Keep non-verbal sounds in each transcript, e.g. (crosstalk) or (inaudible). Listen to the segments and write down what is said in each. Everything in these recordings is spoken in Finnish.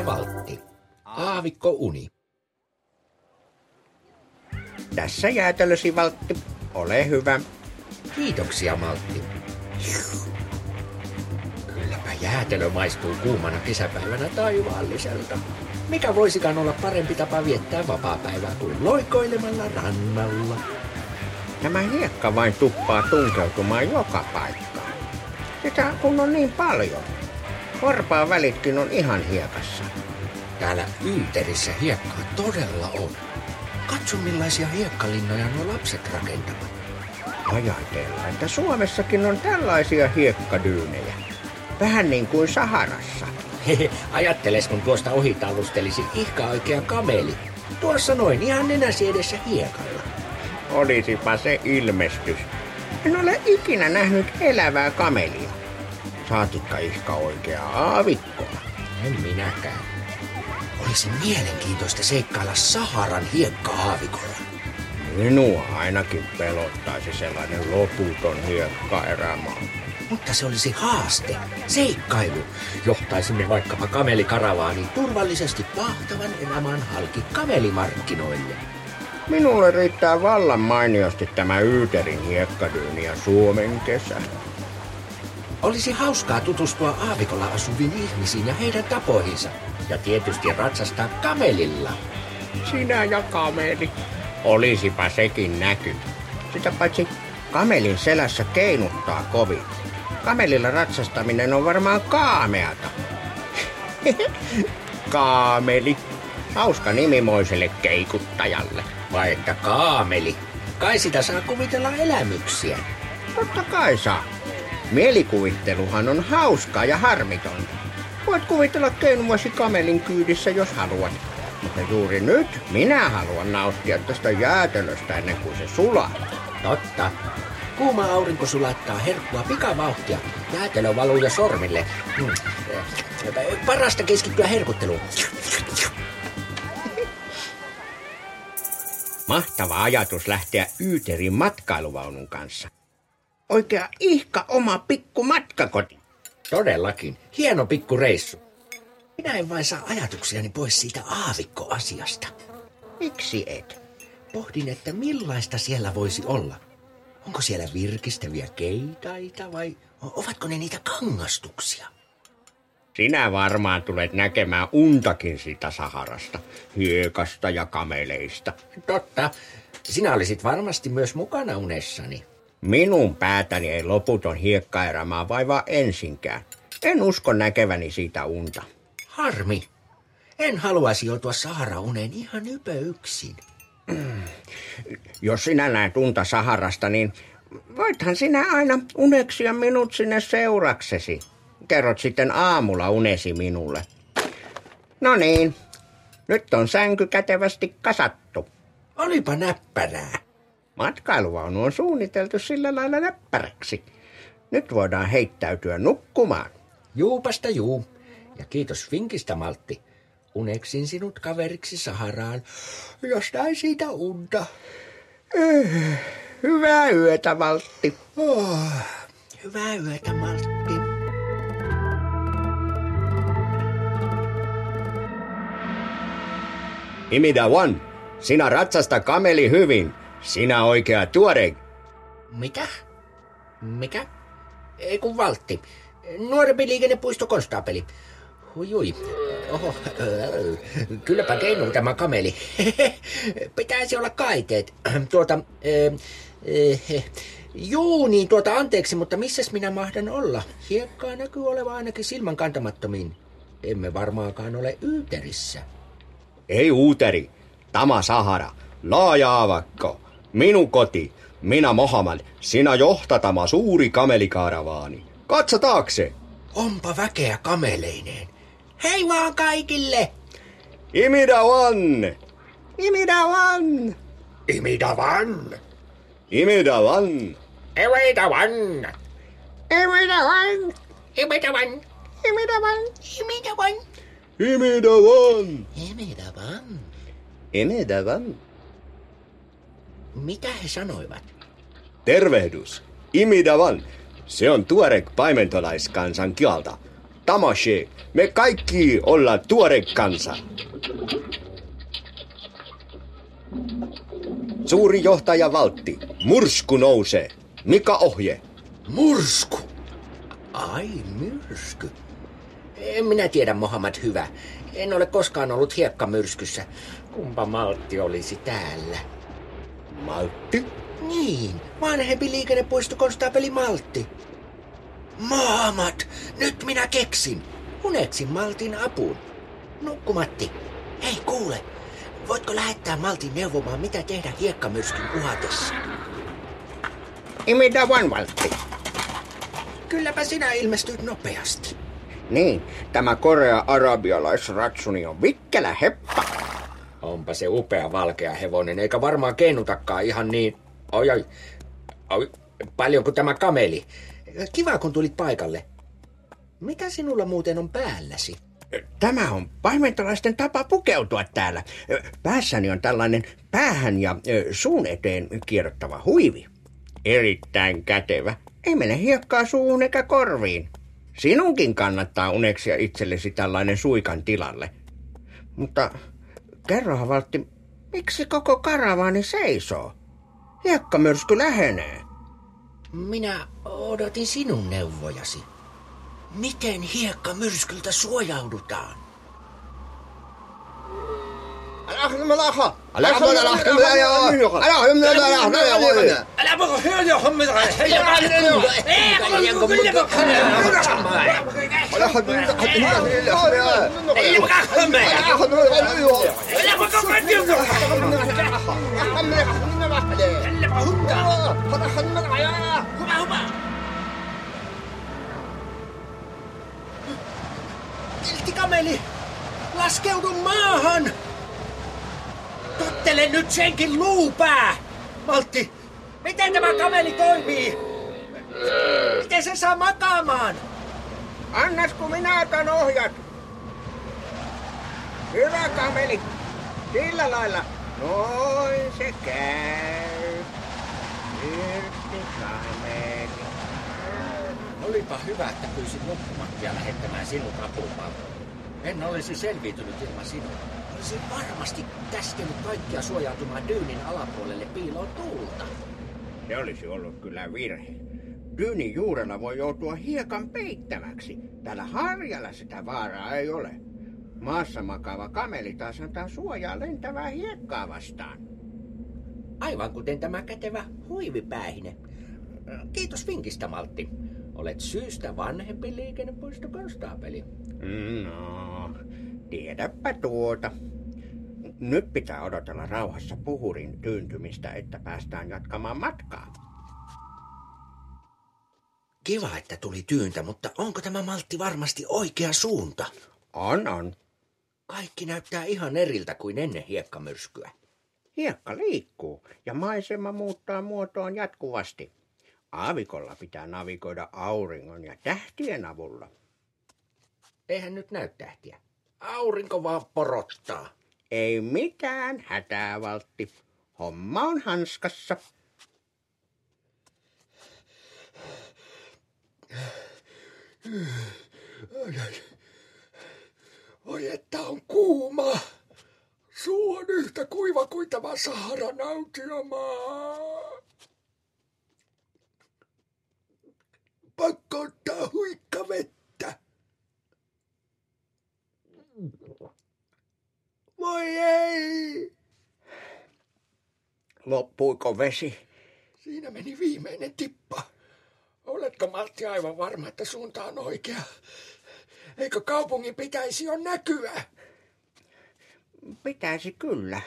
Maltti ja Valtti. Aavikko uni. Tässä jäätelösi, Valtti. Ole hyvä. Kiitoksia, Maltti. Kylläpä jäätelö maistuu kuumana kesäpäivänä taivaalliselta. Mikä voisikaan olla parempi tapa viettää vapaa-päivää kuin loikoilemalla rannalla? Tämä hiekka vain tuppaa tunkeutumaan joka paikkaan. Sitä kun on niin paljon. Korpaa välitkin on ihan hiekassa. Täällä Yyterissä hiekkaa todella on. Katso millaisia hiekkalinnoja nuo lapset rakentavat. Ajatellaan, että Suomessakin on tällaisia hiekkadyynejä. Vähän niin kuin Saharassa. Hehe, ajatteles kun tuosta ohitalustelisi ihka oikea kameli. Tuossa noin ihan nenäsi edessä hiekalla. Olisipa se ilmestys. En ole ikinä nähnyt elävää kamelia. Saatikka ihka oikea aavikkoa. En minäkään. Olisi mielenkiintoista seikkailla Saharan hiekka-aavikolla. Minua ainakin pelottaisi sellainen loputon hiekkaerämaa. Mutta se olisi haaste, seikkailu. Johtaisimme vaikkapa kamelikaravaaniin turvallisesti pahtavan elämän halki kamelimarkkinoille. Minulle riittää vallan mainiosti tämä Yyterin hiekkadyyni ja Suomen kesä. Olisi hauskaa tutustua aavikolla asuviin ihmisiin ja heidän tapoihinsa. Ja tietysti ratsastaa kamelilla. Sinä ja kameli. Olisipa sekin näky. Sitä paitsi kamelin selässä keinuttaa kovin. Kamelilla ratsastaminen on varmaan kaameata. (laughs) Kaameli. Hauska nimimoiselle keikuttajalle. Vai että kaameli? Kai sitä saa kuvitella elämyksiä. Totta kai saa. Mielikuvitteluhan on hauskaa ja harmitonta. Voit kuvitella keinuvasi kamelin kyydissä, jos haluat. Mutta juuri nyt minä haluan nauttia tästä jäätelöstä ennen kuin se sulaa. Totta. Kuuma aurinko sulattaa herkkua pikavauhtia. Jäätelö valuu jo sormille. Mm. Parasta keskittyä herkutteluun. Mahtava ajatus lähteä Yyterin matkailuvaunun kanssa. Oikea ihka oma pikku matkakoti. Todellakin. Hieno pikku reissu. Minä en vain saa ajatuksiani pois siitä aavikkoasiasta. Miksi et? Pohdin, että millaista siellä voisi olla. Onko siellä virkistäviä keitaita vai ovatko ne niitä kangastuksia? Sinä varmaan tulet näkemään untakin sitä Saharasta, hiekasta ja kameleista. Totta. Sinä olisit varmasti myös mukana unessani. Minun päätäni ei loputon hiekkaerämaa vaivaa ensinkään. En usko näkeväni siitä unta. Harmi. En haluaisi joutua Sahara-uneen ihan ypö yksin. (clears throat) Jos sinä näet unta Saharasta, niin voithan sinä aina uneksia minut sinne seuraksesi. Kerrot sitten aamulla unesi minulle. No niin, nyt on sänky kätevästi kasattu. Olipa näppärää. Matkailuvaunu on suunniteltu sillä lailla näppäräksi. Nyt voidaan heittäytyä nukkumaan. Juupasta juu. Ja kiitos vinkistä, Maltti. Uneksin sinut kaveriksi Saharaan, jos näin siitä unta. Eh, hyvää yötä, Valtti. Oh, hyvää yötä, Maltti. Imida One, sinä ratsasta kameli hyvin. Sinä oikea tuore. Mitä? Mikä? Ei kun Valtti. Nuorempi liikennepuistokonstaapeli. Hui, Oho, kylläpä keinu tämä kameli. (laughs) Pitäisi olla kaiteet. Tuota, eh, eh, juu, niin tuota anteeksi, mutta missäs minä mahdan olla? Hiekkaa näkyy oleva ainakin silmän kantamattomiin. Emme varmaankaan ole Yyterissä. Ei Uuteri, tämä Sahara, laaja aavakko, minun koti, minä Mohammed, sinä johtatama suuri kamelikaravaani. Katso taakse. Onpa väkeä kameleineen. Hei vaan kaikille! Imida one! Imida one! Imida one! Imida one! Imida one! Imida one! Imida one! Imida one! Imida one! Imida one! Imida one! Imida one! Mitä he sanoivat? Tervehdys! Imida one! Se on tuorek paimentolaiskansan kieltä. Tamashe, me kaikki ollaan tuore kansa. Suuri johtaja Valtti, mursku nousee. Mikä ohje? Mursku! Ai, myrsky. En minä tiedä, Mohammed Hyvä. En ole koskaan ollut hiekkamyrskyssä. Kumpa maltti olisi täällä? Maltti? Niin, vanhempi liikennepuistokonstaapeli Maltti. Mohammed, nyt minä keksin. Uneksin Maltin apuun. Nukkumatti. Hei kuule, voitko lähettää Maltin neuvomaan, mitä tehdä hiekkamyrskyn uhatessa? Imida One Valtti. Kylläpä sinä ilmestyt nopeasti. Niin, tämä korea-arabialaisratsuni on vikkelä heppa. Onpa se upea valkea hevonen, eikä varmaan keinutakaan ihan niin... Oi, oi, oi, paljon kuin tämä kameli. Kiva, kun tulit paikalle. Mikä sinulla muuten on päälläsi? Tämä on paimentolaisten tapa pukeutua täällä. Päässäni on tällainen päähän ja suun eteen kierrottava huivi. Erittäin kätevä. Ei mene hiekkaa suuhun eikä korviin. Sinunkin kannattaa uneksia itsellesi tällainen suikan tilalle. Mutta kerrohan Valtti, miksi koko karavaani seisoo? Hiekkamyrsky lähenee. Minä odotin sinun neuvojasi. Miten hiekkamyrskyltä suojaudutaan? Kilttikameli! Laskeudu maahan! Tottele nyt senkin luupää! Maltti, miten tämä kameli toimii? Miten se saa makaamaan? Annas kun minä otan ohjat. Hyvä kameli. Sillä lailla. Noin se käy. Irti kameli. Olipa hyvä, että pyysit nukkumattia lähettämään sinut apumaan. En olisi selviytynyt ilman sinua. Olisin varmasti käskenyt kaikkia suojautumaan dyynin alapuolelle piiloon tuulta. Se olisi ollut kyllä virhe. Dyynin juurella voi joutua hiekan peittämäksi. Tällä harjalla sitä vaaraa ei ole. Maassa makaava kameli taas antaa suojaa lentävää hiekkaa vastaan. Aivan kuten tämä kätevä huivipäihine. Kiitos vinkistä, Maltti. Olet syystä vanhempi liikennepuistokonstaapeli. No, tiedäpä tuota. Nyt pitää odotella rauhassa puhurin tyyntymistä, että päästään jatkamaan matkaa. Kiva, että tuli tyyntä, mutta onko tämä maltti varmasti oikea suunta? On, on. Kaikki näyttää ihan eriltä kuin ennen hiekkamyrskyä. Hiekka liikkuu ja maisema muuttaa muotoaan jatkuvasti. Aavikolla pitää navigoida auringon ja tähtien avulla. Eihän nyt näy tähtiä. Aurinko vaan porottaa. Ei mitään hätää, Valtti. Homma on hanskassa. Oi, että on kuuma. Suu on yhtä kuiva kuin tämä Saharan autiomaa. Pakko ottaa huikka vettä. Voi ei! Loppuiko vesi? Siinä meni viimeinen tippa. Oletko Maltti aivan varma, että suunta on oikea? Eikö kaupungin pitäisi jo näkyä? Pitäisi kyllä.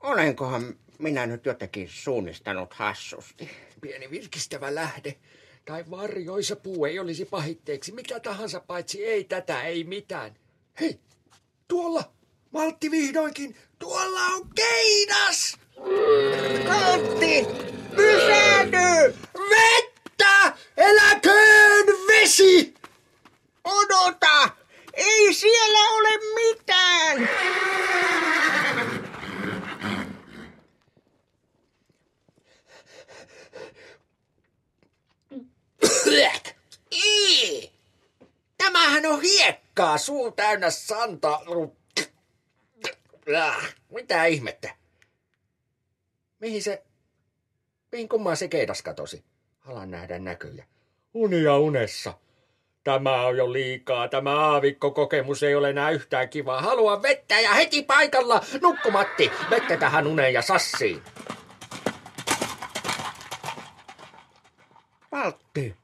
Olenkohan minä nyt jotenkin suunnistanut hassusti? Pieni virkistävä lähde tai varjoisa puu ei olisi pahitteeksi. Mikä tahansa paitsi ei tätä, ei mitään. Hei, tuolla, Maltti vihdoinkin, tuolla on keidas! Kaltti! Pysähdy! Vettä! Eläköön vesi! Odota! Ei siellä ole mitään! Ii! hiekkaa, suu täynnä santa. Mitä ihmettä? Mihin se, mihin kummaan se keidas katosi? Alan nähdä näkyjä. Unia unessa. Tämä on jo liikaa. Tämä aavikkokokemus ei ole enää yhtään kivaa. Haluan vettä ja heti paikalla. Nukkumatti, vettä tähän uneen ja sassiin. Valtti,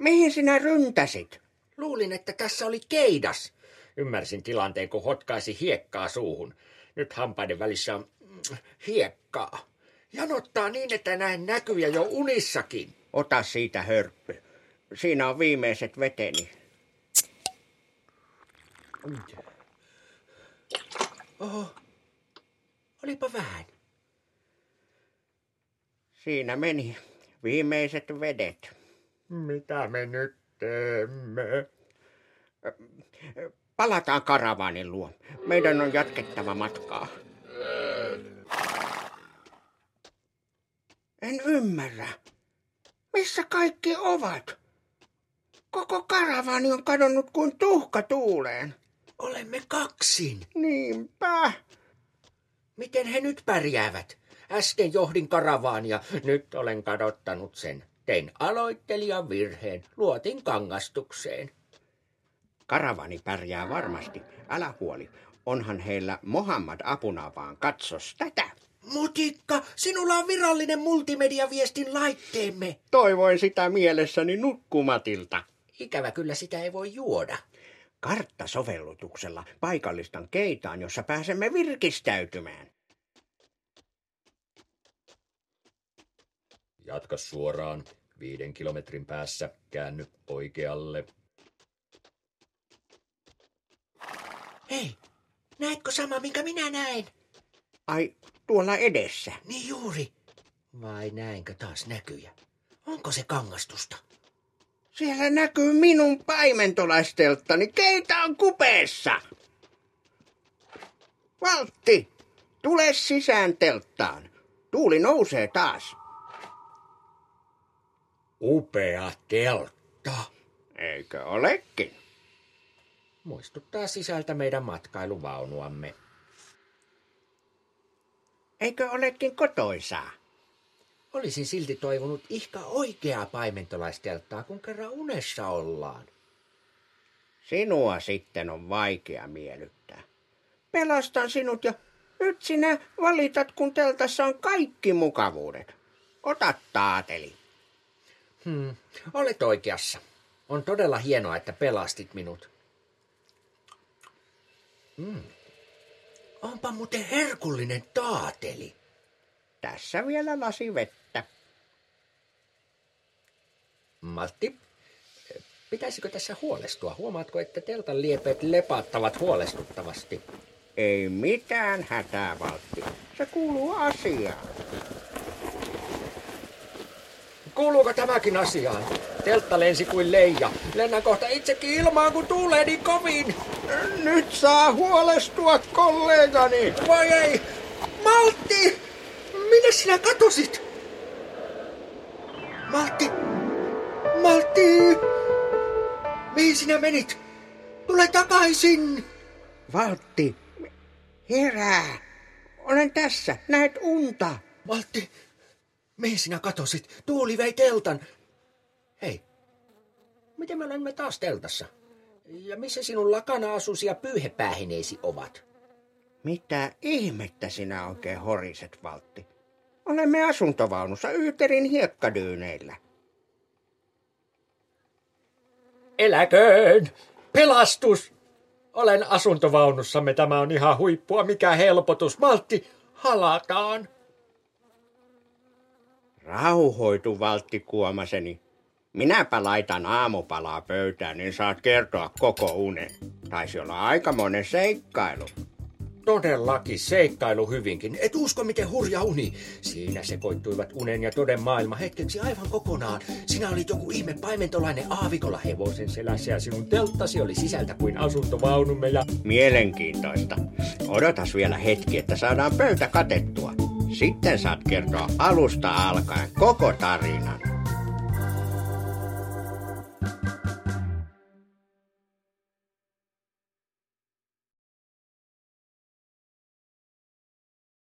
mihin sinä ryntäsit? Luulin, että tässä oli keidas. Ymmärsin tilanteen, kun hotkaisi hiekkaa suuhun. Nyt hampaiden välissä on mm, hiekkaa. Janottaa niin, että näen näkyjä jo unissakin. Ota siitä hörppy. Siinä on viimeiset veteni. Oho, olipa vähän. Siinä meni viimeiset vedet. Mitä me nyt teemme? Palataan karavaanin luo. Meidän on jatkettava matkaa. En ymmärrä. Missä kaikki ovat? Koko karavaani on kadonnut kuin tuhka tuuleen. Olemme kaksin. Niinpä. Miten he nyt pärjäävät? Äsken johdin karavaania, nyt olen kadottanut sen. Tein aloittelijan virheen, luotin kangastukseen. Karavani pärjää varmasti. Älä huoli. Onhan heillä Mohammad apuna vaan. Katsos tätä. Mutikka, sinulla on virallinen multimediaviestin laitteemme. Toivoin sitä mielessäni nukkumatilta. Ikävä kyllä sitä ei voi juoda. Karttasovellutuksella paikallistan keitaan, jossa pääsemme virkistäytymään. Jatka suoraan. Viiden kilometrin päässä käänny oikealle. Hei, näetkö sama, minkä minä näen? Ai, tuolla edessä. Niin juuri. Vai näinkö taas näkyjä? Onko se kangastusta? Siellä näkyy minun paimentolaistelttani. Keitä on kupeessa? Valtti, tule sisään telttaan. Tuuli nousee taas. Upea teltta. Eikö olekin? Muistuttaa sisältä meidän matkailuvaunuamme. Eikö olekin kotoisaa? Olisin silti toivonut ihka oikeaa paimentolaistelttaa, kun kerran unessa ollaan. Sinua sitten on vaikea miellyttää. Pelastan sinut ja nyt sinä valitat, kun teltassa on kaikki mukavuudet. Ota taateli. Hmm, olet oikeassa. On todella hienoa, että pelastit minut. Hmm. Onpa muuten herkullinen taateli. Tässä vielä lasi vettä. Matti, pitäisikö tässä huolestua? Huomaatko, että teltan liepeet lepattavat huolestuttavasti? Ei mitään hätää, Valtti. Se kuuluu asiaan. Kuuluuko tämäkin asiaan? Teltta lensi kuin leija. Lennän kohta itsekin ilmaan, kun tuulee niin kovin. Nyt saa huolestua kollegani. Voi ei! Maltti! Minne sinä katosit? Maltti! Maltti! Mihin sinä menit? Tule takaisin! Valtti, herää. Olen tässä. Näet unta. Maltti, mihin sinä katosit? Tuuli vei teltan. Hei, miten me olemme taas teltassa? Ja missä sinun lakana-asusi ja pyyhepäähineesi ovat? Mitä ihmettä sinä oikein horiset, Valtti? Olemme asuntovaunussa Yyterin hiekkadyyneillä. Eläköön! Pelastus! Olen asuntovaunussamme. Tämä on ihan huippua. Mikä helpotus. Maltti, halataan. Rauhoitu, Valtti Kuomaseni. Minäpä laitan aamupalaa pöytään, niin saat kertoa koko unen. Taisi olla aikamoinen seikkailu. Todellakin seikkailu hyvinkin. Et usko miten hurja uni. Siinä sekoittuivat unen ja toden maailma hetkeksi aivan kokonaan. Sinä olit joku ihme paimentolainen aavikolla hevosen selässä ja sinun telttasi oli sisältä kuin asuntovaunumme ja... Mielenkiintoista. Odotas vielä hetki, että saadaan pöytä katettua. Sitten saat kertoa alusta alkaen koko tarinan.